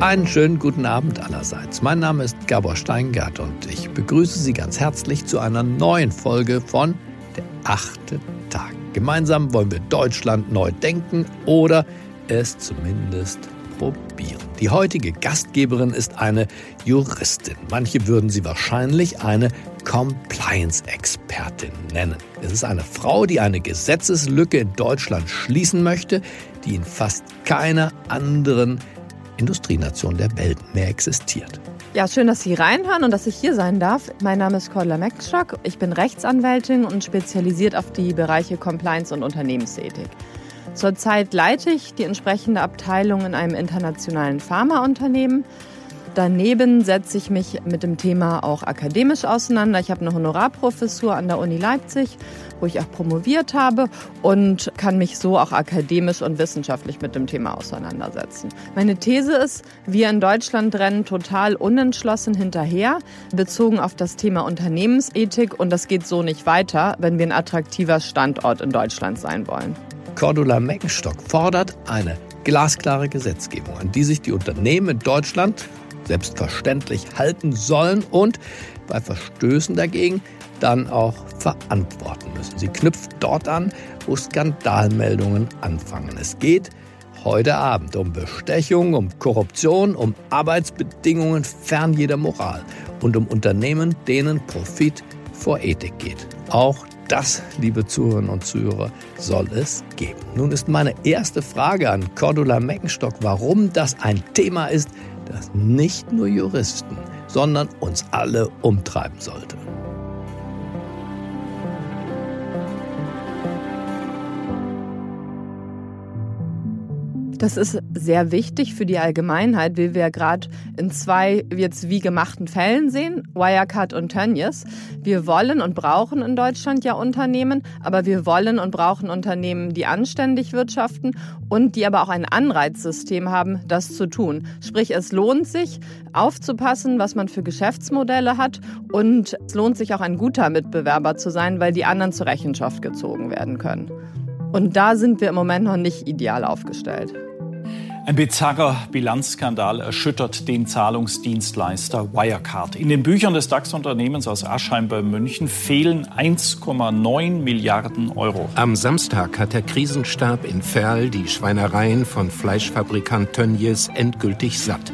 Einen schönen guten Abend allerseits. Mein Name ist Gabor Steingart und ich begrüße Sie ganz herzlich zu einer neuen Folge von Der achte Tag. Gemeinsam wollen wir Deutschland neu denken oder es zumindest probieren. Die heutige Gastgeberin ist eine Juristin. Manche würden sie wahrscheinlich eine Compliance-Expertin nennen. Es ist eine Frau, die eine Gesetzeslücke in Deutschland schließen möchte, die in fast keiner anderen Industrienation der Welt mehr existiert. Ja, schön, dass Sie reinhören und dass ich hier sein darf. Mein Name ist Cordula Meckstock. Ich bin Rechtsanwältin und spezialisiert auf die Bereiche Compliance und Unternehmensethik. Zurzeit leite ich die entsprechende Abteilung in einem internationalen Pharmaunternehmen. Daneben setze ich mich mit dem Thema auch akademisch auseinander. Ich habe eine Honorarprofessur an der Uni Leipzig, wo ich auch promoviert habe und kann mich so auch akademisch und wissenschaftlich mit dem Thema auseinandersetzen. Meine These ist, wir in Deutschland rennen total unentschlossen hinterher, bezogen auf das Thema Unternehmensethik und das geht so nicht weiter, wenn wir ein attraktiver Standort in Deutschland sein wollen. Cordula Meckenstock fordert eine glasklare Gesetzgebung, an die sich die Unternehmen in Deutschland selbstverständlich halten sollen und bei Verstößen dagegen dann auch verantworten müssen. Sie knüpft dort an, wo Skandalmeldungen anfangen. Es geht heute Abend um Bestechung, um Korruption, um Arbeitsbedingungen fern jeder Moral und um Unternehmen, denen Profit vor Ethik geht. Auch das, liebe Zuhörerinnen und Zuhörer, soll es geben. Nun ist meine erste Frage an Cordula Meckenstock, warum das ein Thema ist, das nicht nur Juristen, sondern uns alle umtreiben sollte. Das ist sehr wichtig für die Allgemeinheit, wie wir gerade in zwei jetzt wie gemachten Fällen sehen, Wirecard und Tönnies. Wir wollen und brauchen in Deutschland ja Unternehmen, aber wir wollen und brauchen Unternehmen, die anständig wirtschaften und die aber auch ein Anreizsystem haben, das zu tun. Sprich, es lohnt sich aufzupassen, was man für Geschäftsmodelle hat und es lohnt sich auch ein guter Mitbewerber zu sein, weil die anderen zur Rechenschaft gezogen werden können. Und da sind wir im Moment noch nicht ideal aufgestellt. Ein bizarrer Bilanzskandal erschüttert den Zahlungsdienstleister Wirecard. In den Büchern des DAX-Unternehmens aus Aschheim bei München fehlen 1,9 Milliarden Euro. Am Samstag hat der Krisenstab in Ferl die Schweinereien von Fleischfabrikant Tönnies endgültig satt.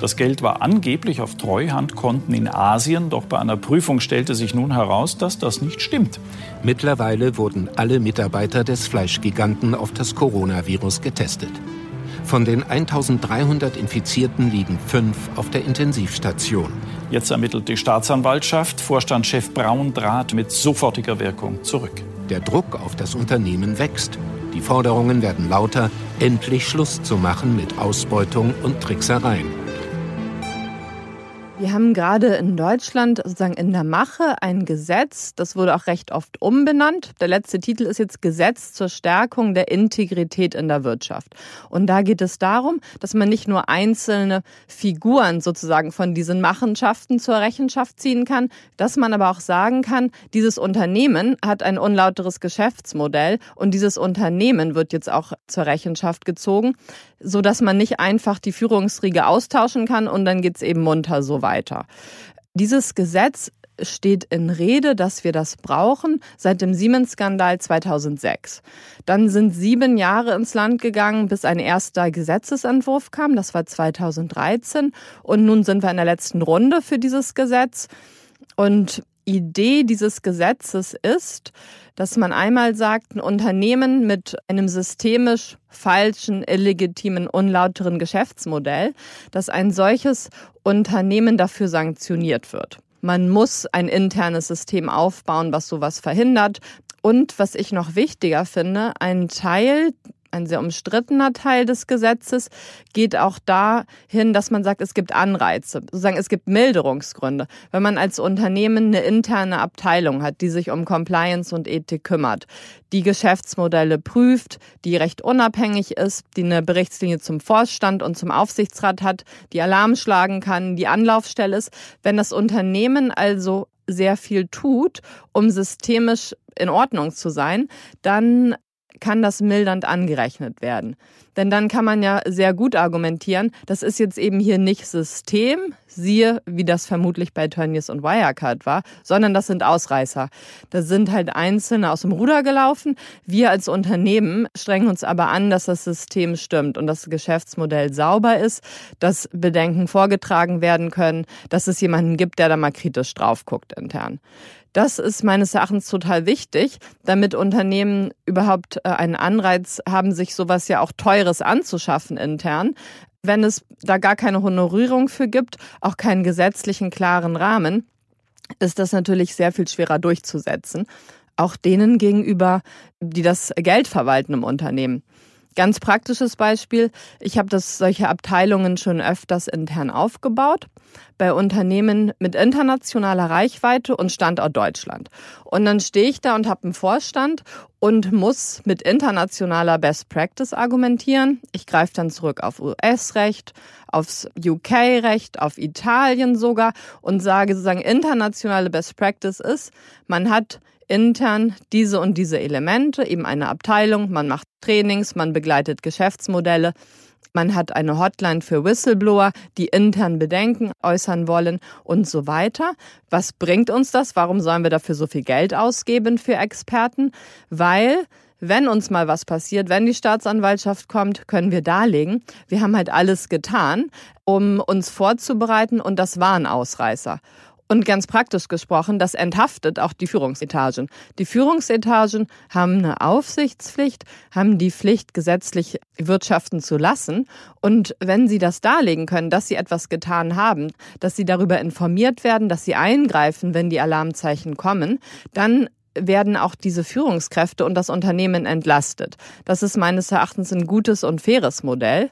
Das Geld war angeblich auf Treuhandkonten in Asien, doch bei einer Prüfung stellte sich nun heraus, dass das nicht stimmt. Mittlerweile wurden alle Mitarbeiter des Fleischgiganten auf das Coronavirus getestet. Von den 1300 Infizierten liegen fünf auf der Intensivstation. Jetzt ermittelt die Staatsanwaltschaft. Vorstandschef Braun trat mit sofortiger Wirkung zurück. Der Druck auf das Unternehmen wächst. Die Forderungen werden lauter, endlich Schluss zu machen mit Ausbeutung und Tricksereien. Wir haben gerade in Deutschland sozusagen in der Mache ein Gesetz, das wurde auch recht oft umbenannt. Der letzte Titel ist jetzt Gesetz zur Stärkung der Integrität in der Wirtschaft. Und da geht es darum, dass man nicht nur einzelne Figuren sozusagen von diesen Machenschaften zur Rechenschaft ziehen kann, dass man aber auch sagen kann, dieses Unternehmen hat ein unlauteres Geschäftsmodell und dieses Unternehmen wird jetzt auch zur Rechenschaft gezogen, so dass man nicht einfach die Führungsriege austauschen kann und dann geht's eben munter so weiter. Dieses Gesetz steht in Rede, dass wir das brauchen seit dem Siemens-Skandal 2006. Dann sind sieben Jahre ins Land gegangen, bis ein erster Gesetzesentwurf kam. Das war 2013. Und nun sind wir in der letzten Runde für dieses Gesetz. Und Idee dieses Gesetzes ist, dass man einmal sagt, ein Unternehmen mit einem systemisch falschen, illegitimen, unlauteren Geschäftsmodell, dass ein solches Unternehmen dafür sanktioniert wird. Man muss ein internes System aufbauen, was sowas verhindert. Und was ich noch wichtiger finde, ein Teil ein sehr umstrittener Teil des Gesetzes geht auch dahin, dass man sagt, es gibt Anreize, sozusagen es gibt Milderungsgründe. Wenn man als Unternehmen eine interne Abteilung hat, die sich um Compliance und Ethik kümmert, die Geschäftsmodelle prüft, die recht unabhängig ist, die eine Berichtslinie zum Vorstand und zum Aufsichtsrat hat, die Alarm schlagen kann, die Anlaufstelle ist. Wenn das Unternehmen also sehr viel tut, um systemisch in Ordnung zu sein, dann kann das mildernd angerechnet werden. Denn dann kann man ja sehr gut argumentieren, das ist jetzt eben hier nicht System, siehe, wie das vermutlich bei Tönnies und Wirecard war, sondern das sind Ausreißer. Da sind halt Einzelne aus dem Ruder gelaufen. Wir als Unternehmen strengen uns aber an, dass das System stimmt und das Geschäftsmodell sauber ist, dass Bedenken vorgetragen werden können, dass es jemanden gibt, der da mal kritisch drauf guckt intern. Das ist meines Erachtens total wichtig, damit Unternehmen überhaupt äh, einen Anreiz haben, sich sowas ja auch Teures anzuschaffen intern. Wenn es da gar keine Honorierung für gibt, auch keinen gesetzlichen klaren Rahmen, ist das natürlich sehr viel schwerer durchzusetzen. Auch denen gegenüber, die das Geld verwalten im Unternehmen. Ganz praktisches Beispiel. Ich habe das solche Abteilungen schon öfters intern aufgebaut bei Unternehmen mit internationaler Reichweite und Standort Deutschland. Und dann stehe ich da und habe einen Vorstand und muss mit internationaler Best Practice argumentieren. Ich greife dann zurück auf US-Recht, aufs UK-Recht, auf Italien sogar und sage sozusagen, internationale Best Practice ist, man hat intern diese und diese Elemente, eben eine Abteilung, man macht Trainings, man begleitet Geschäftsmodelle, man hat eine Hotline für Whistleblower, die intern Bedenken äußern wollen und so weiter. Was bringt uns das? Warum sollen wir dafür so viel Geld ausgeben für Experten? Weil wenn uns mal was passiert, wenn die Staatsanwaltschaft kommt, können wir darlegen, wir haben halt alles getan, um uns vorzubereiten und das waren Ausreißer. Und ganz praktisch gesprochen, das enthaftet auch die Führungsetagen. Die Führungsetagen haben eine Aufsichtspflicht, haben die Pflicht, gesetzlich wirtschaften zu lassen. Und wenn sie das darlegen können, dass sie etwas getan haben, dass sie darüber informiert werden, dass sie eingreifen, wenn die Alarmzeichen kommen, dann werden auch diese Führungskräfte und das Unternehmen entlastet. Das ist meines Erachtens ein gutes und faires Modell.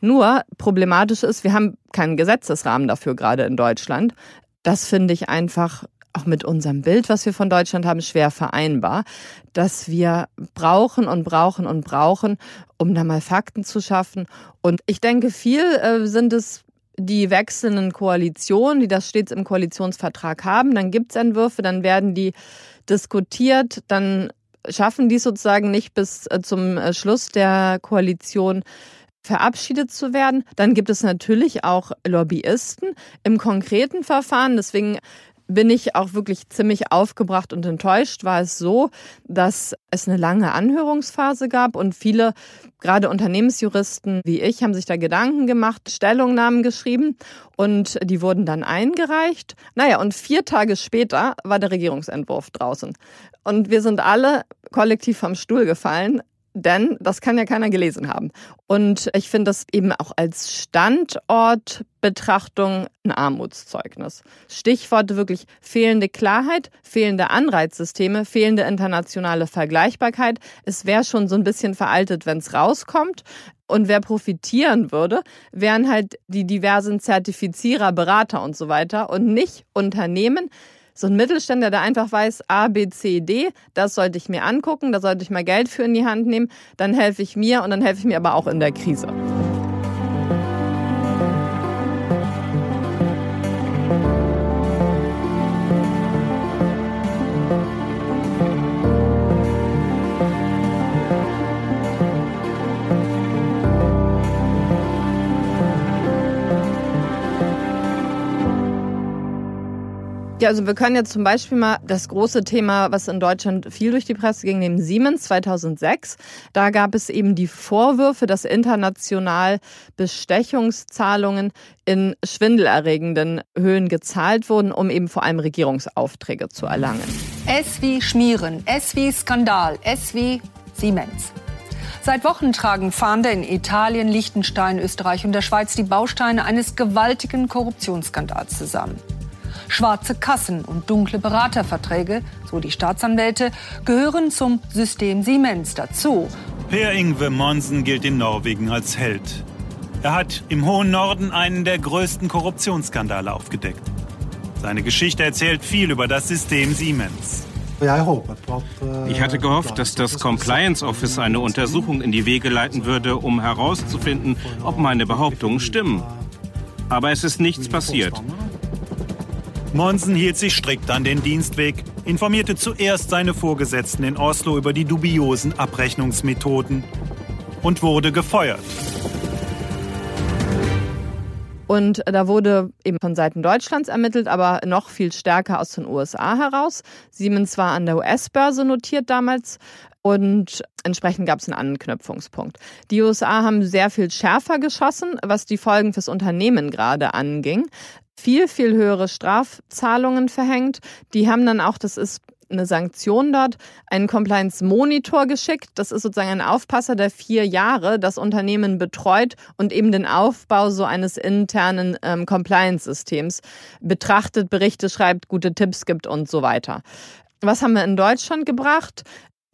Nur problematisch ist, wir haben keinen Gesetzesrahmen dafür gerade in Deutschland das finde ich einfach auch mit unserem Bild, was wir von Deutschland haben, schwer vereinbar, dass wir brauchen und brauchen und brauchen, um da mal Fakten zu schaffen. Und ich denke, viel äh, sind es die wechselnden Koalitionen, die das stets im Koalitionsvertrag haben. Dann gibt es Entwürfe, dann werden die diskutiert, dann schaffen die sozusagen nicht bis äh, zum äh, Schluss der Koalition verabschiedet zu werden. Dann gibt es natürlich auch Lobbyisten im konkreten Verfahren. Deswegen bin ich auch wirklich ziemlich aufgebracht und enttäuscht, war es so, dass es eine lange Anhörungsphase gab und viele, gerade Unternehmensjuristen wie ich, haben sich da Gedanken gemacht, Stellungnahmen geschrieben und die wurden dann eingereicht. Naja, und vier Tage später war der Regierungsentwurf draußen. Und wir sind alle kollektiv vom Stuhl gefallen, denn das kann ja keiner gelesen haben. Und ich finde das eben auch als Standortbetrachtung ein Armutszeugnis. Stichworte wirklich fehlende Klarheit, fehlende Anreizsysteme, fehlende internationale Vergleichbarkeit. Es wäre schon so ein bisschen veraltet, wenn es rauskommt. Und wer profitieren würde, wären halt die diversen Zertifizierer, Berater und so weiter und nicht Unternehmen, so ein Mittelständler, der einfach weiß, A, B, C, D, das sollte ich mir angucken, da sollte ich mal Geld für in die Hand nehmen, dann helfe ich mir und dann helfe ich mir aber auch in der Krise. Ja, also wir können jetzt zum Beispiel mal das große Thema, was in Deutschland viel durch die Presse ging, nehmen Siemens 2006. Da gab es eben die Vorwürfe, dass international Bestechungszahlungen in schwindelerregenden Höhen gezahlt wurden, um eben vor allem Regierungsaufträge zu erlangen. Es wie Schmieren, es wie Skandal, es wie Siemens. Seit Wochen tragen Fahnder in Italien, Liechtenstein, Österreich und der Schweiz die Bausteine eines gewaltigen Korruptionsskandals zusammen. Schwarze Kassen und dunkle Beraterverträge, so die Staatsanwälte, gehören zum System Siemens dazu. Per Ingve Monsen gilt in Norwegen als Held. Er hat im hohen Norden einen der größten Korruptionsskandale aufgedeckt. Seine Geschichte erzählt viel über das System Siemens. Ich hatte gehofft, dass das Compliance Office eine Untersuchung in die Wege leiten würde, um herauszufinden, ob meine Behauptungen stimmen. Aber es ist nichts passiert. Monsen hielt sich strikt an den Dienstweg informierte zuerst seine Vorgesetzten in Oslo über die dubiosen Abrechnungsmethoden und wurde gefeuert. Und da wurde eben von Seiten Deutschlands ermittelt, aber noch viel stärker aus den USA heraus. Siemens war an der US-Börse notiert damals und entsprechend gab es einen Anknüpfungspunkt. Die USA haben sehr viel schärfer geschossen, was die Folgen fürs Unternehmen gerade anging. Viel, viel höhere Strafzahlungen verhängt. Die haben dann auch, das ist eine Sanktion dort, einen Compliance-Monitor geschickt. Das ist sozusagen ein Aufpasser, der vier Jahre das Unternehmen betreut und eben den Aufbau so eines internen ähm, Compliance-Systems betrachtet, Berichte schreibt, gute Tipps gibt und so weiter. Was haben wir in Deutschland gebracht?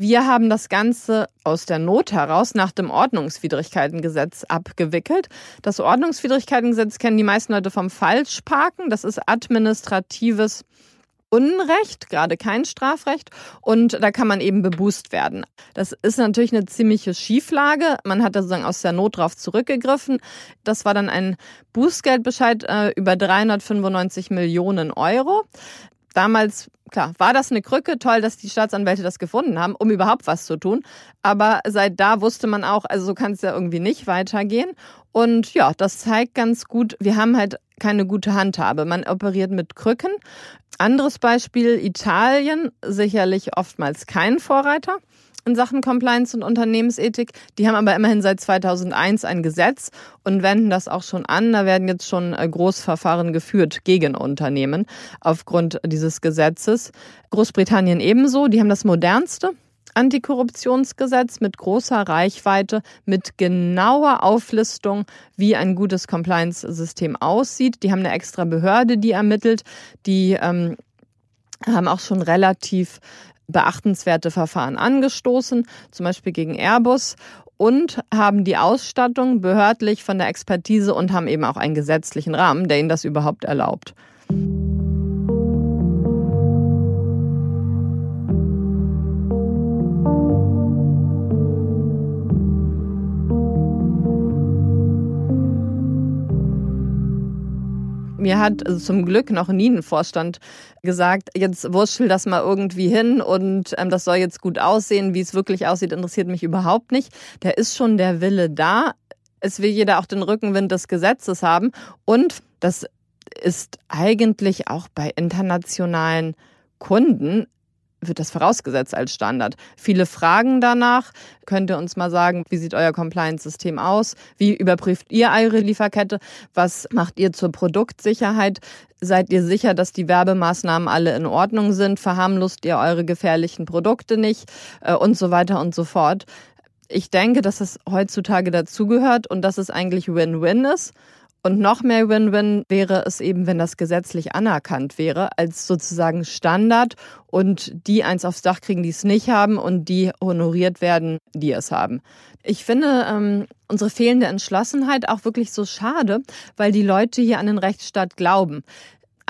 Wir haben das Ganze aus der Not heraus nach dem Ordnungswidrigkeitengesetz abgewickelt. Das Ordnungswidrigkeitengesetz kennen die meisten Leute vom Falschparken. Das ist administratives Unrecht, gerade kein Strafrecht. Und da kann man eben beboost werden. Das ist natürlich eine ziemliche Schieflage. Man hat da sozusagen aus der Not drauf zurückgegriffen. Das war dann ein Bußgeldbescheid äh, über 395 Millionen Euro. Damals klar, war das eine Krücke. Toll, dass die Staatsanwälte das gefunden haben, um überhaupt was zu tun. Aber seit da wusste man auch, also so kann es ja irgendwie nicht weitergehen. Und ja, das zeigt ganz gut, wir haben halt keine gute Handhabe. Man operiert mit Krücken. Anderes Beispiel, Italien, sicherlich oftmals kein Vorreiter in Sachen Compliance und Unternehmensethik. Die haben aber immerhin seit 2001 ein Gesetz und wenden das auch schon an. Da werden jetzt schon äh, Großverfahren geführt gegen Unternehmen aufgrund dieses Gesetzes. Großbritannien ebenso. Die haben das modernste Antikorruptionsgesetz mit großer Reichweite, mit genauer Auflistung, wie ein gutes Compliance-System aussieht. Die haben eine extra Behörde, die ermittelt. Die ähm, haben auch schon relativ beachtenswerte Verfahren angestoßen, zum Beispiel gegen Airbus und haben die Ausstattung behördlich von der Expertise und haben eben auch einen gesetzlichen Rahmen, der ihnen das überhaupt erlaubt. Mir hat also zum Glück noch nie ein Vorstand gesagt, jetzt wurschtel das mal irgendwie hin und ähm, das soll jetzt gut aussehen. Wie es wirklich aussieht, interessiert mich überhaupt nicht. Da ist schon der Wille da. Es will jeder auch den Rückenwind des Gesetzes haben. Und das ist eigentlich auch bei internationalen Kunden wird das vorausgesetzt als Standard. Viele fragen danach. Könnt ihr uns mal sagen, wie sieht euer Compliance-System aus? Wie überprüft ihr eure Lieferkette? Was macht ihr zur Produktsicherheit? Seid ihr sicher, dass die Werbemaßnahmen alle in Ordnung sind? Verharmlost ihr eure gefährlichen Produkte nicht? Äh, und so weiter und so fort. Ich denke, dass es heutzutage dazugehört und dass es eigentlich Win-Win ist. Und noch mehr Win-Win wäre es eben, wenn das gesetzlich anerkannt wäre als sozusagen Standard und die eins aufs Dach kriegen, die es nicht haben und die honoriert werden, die es haben. Ich finde ähm, unsere fehlende Entschlossenheit auch wirklich so schade, weil die Leute hier an den Rechtsstaat glauben.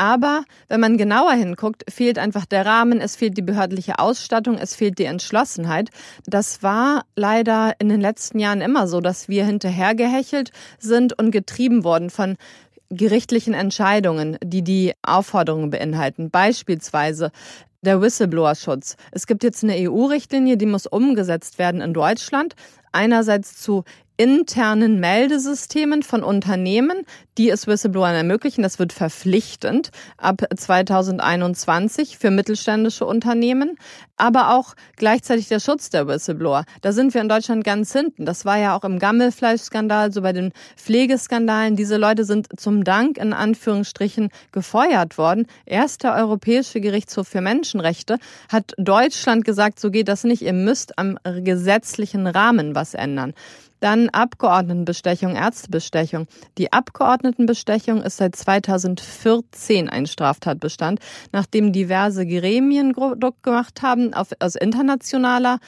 Aber wenn man genauer hinguckt, fehlt einfach der Rahmen, es fehlt die behördliche Ausstattung, es fehlt die Entschlossenheit. Das war leider in den letzten Jahren immer so, dass wir hinterhergehechelt sind und getrieben worden von gerichtlichen Entscheidungen, die die Aufforderungen beinhalten. Beispielsweise der Whistleblower-Schutz. Es gibt jetzt eine EU-Richtlinie, die muss umgesetzt werden in Deutschland. Einerseits zu internen Meldesystemen von Unternehmen, die es Whistleblowern ermöglichen. Das wird verpflichtend ab 2021 für mittelständische Unternehmen, aber auch gleichzeitig der Schutz der Whistleblower. Da sind wir in Deutschland ganz hinten. Das war ja auch im Gammelfleischskandal, so bei den Pflegeskandalen. Diese Leute sind zum Dank in Anführungsstrichen gefeuert worden. Erst der Europäische Gerichtshof für Menschenrechte hat Deutschland gesagt, so geht das nicht. Ihr müsst am gesetzlichen Rahmen was ändern. Dann Abgeordnetenbestechung, Ärztebestechung. Die Abgeordnetenbestechung ist seit 2014 ein Straftatbestand, nachdem diverse Gremien Druck gemacht haben auf, aus internationaler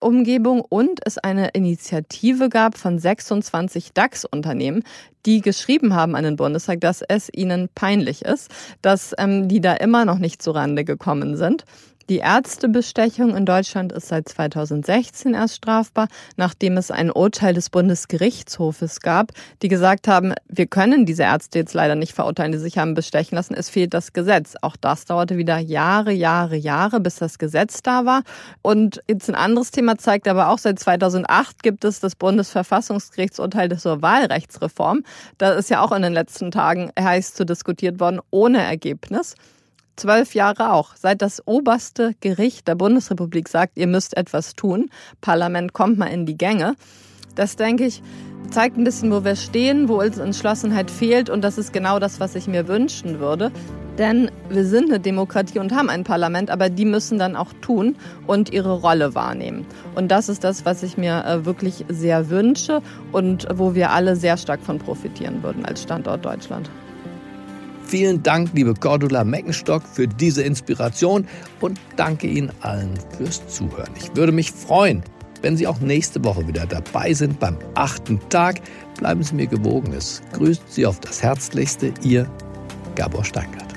Umgebung und es eine Initiative gab von 26 DAX-Unternehmen, die geschrieben haben an den Bundestag, dass es ihnen peinlich ist, dass ähm, die da immer noch nicht zurande gekommen sind. Die Ärztebestechung in Deutschland ist seit 2016 erst strafbar, nachdem es ein Urteil des Bundesgerichtshofes gab, die gesagt haben, wir können diese Ärzte jetzt leider nicht verurteilen, die sich haben bestechen lassen. Es fehlt das Gesetz. Auch das dauerte wieder Jahre, Jahre, Jahre, bis das Gesetz da war. Und jetzt ein anderes Thema zeigt aber auch, seit 2008 gibt es das Bundesverfassungsgerichtsurteil zur Wahlrechtsreform. Da ist ja auch in den letzten Tagen heiß zu diskutiert worden, ohne Ergebnis zwölf Jahre auch. Seit das oberste Gericht der Bundesrepublik sagt, ihr müsst etwas tun, Parlament kommt mal in die Gänge. Das, denke ich, zeigt ein bisschen, wo wir stehen, wo uns Entschlossenheit fehlt. Und das ist genau das, was ich mir wünschen würde. Denn wir sind eine Demokratie und haben ein Parlament, aber die müssen dann auch tun und ihre Rolle wahrnehmen. Und das ist das, was ich mir äh, wirklich sehr wünsche und wo wir alle sehr stark von profitieren würden als Standort Deutschland. Vielen Dank, liebe Cordula Meckenstock, für diese Inspiration und danke Ihnen allen fürs Zuhören. Ich würde mich freuen, wenn Sie auch nächste Woche wieder dabei sind beim achten Tag. Bleiben Sie mir gewogen. Es grüßt Sie auf das Herzlichste, Ihr Gabor Steingart.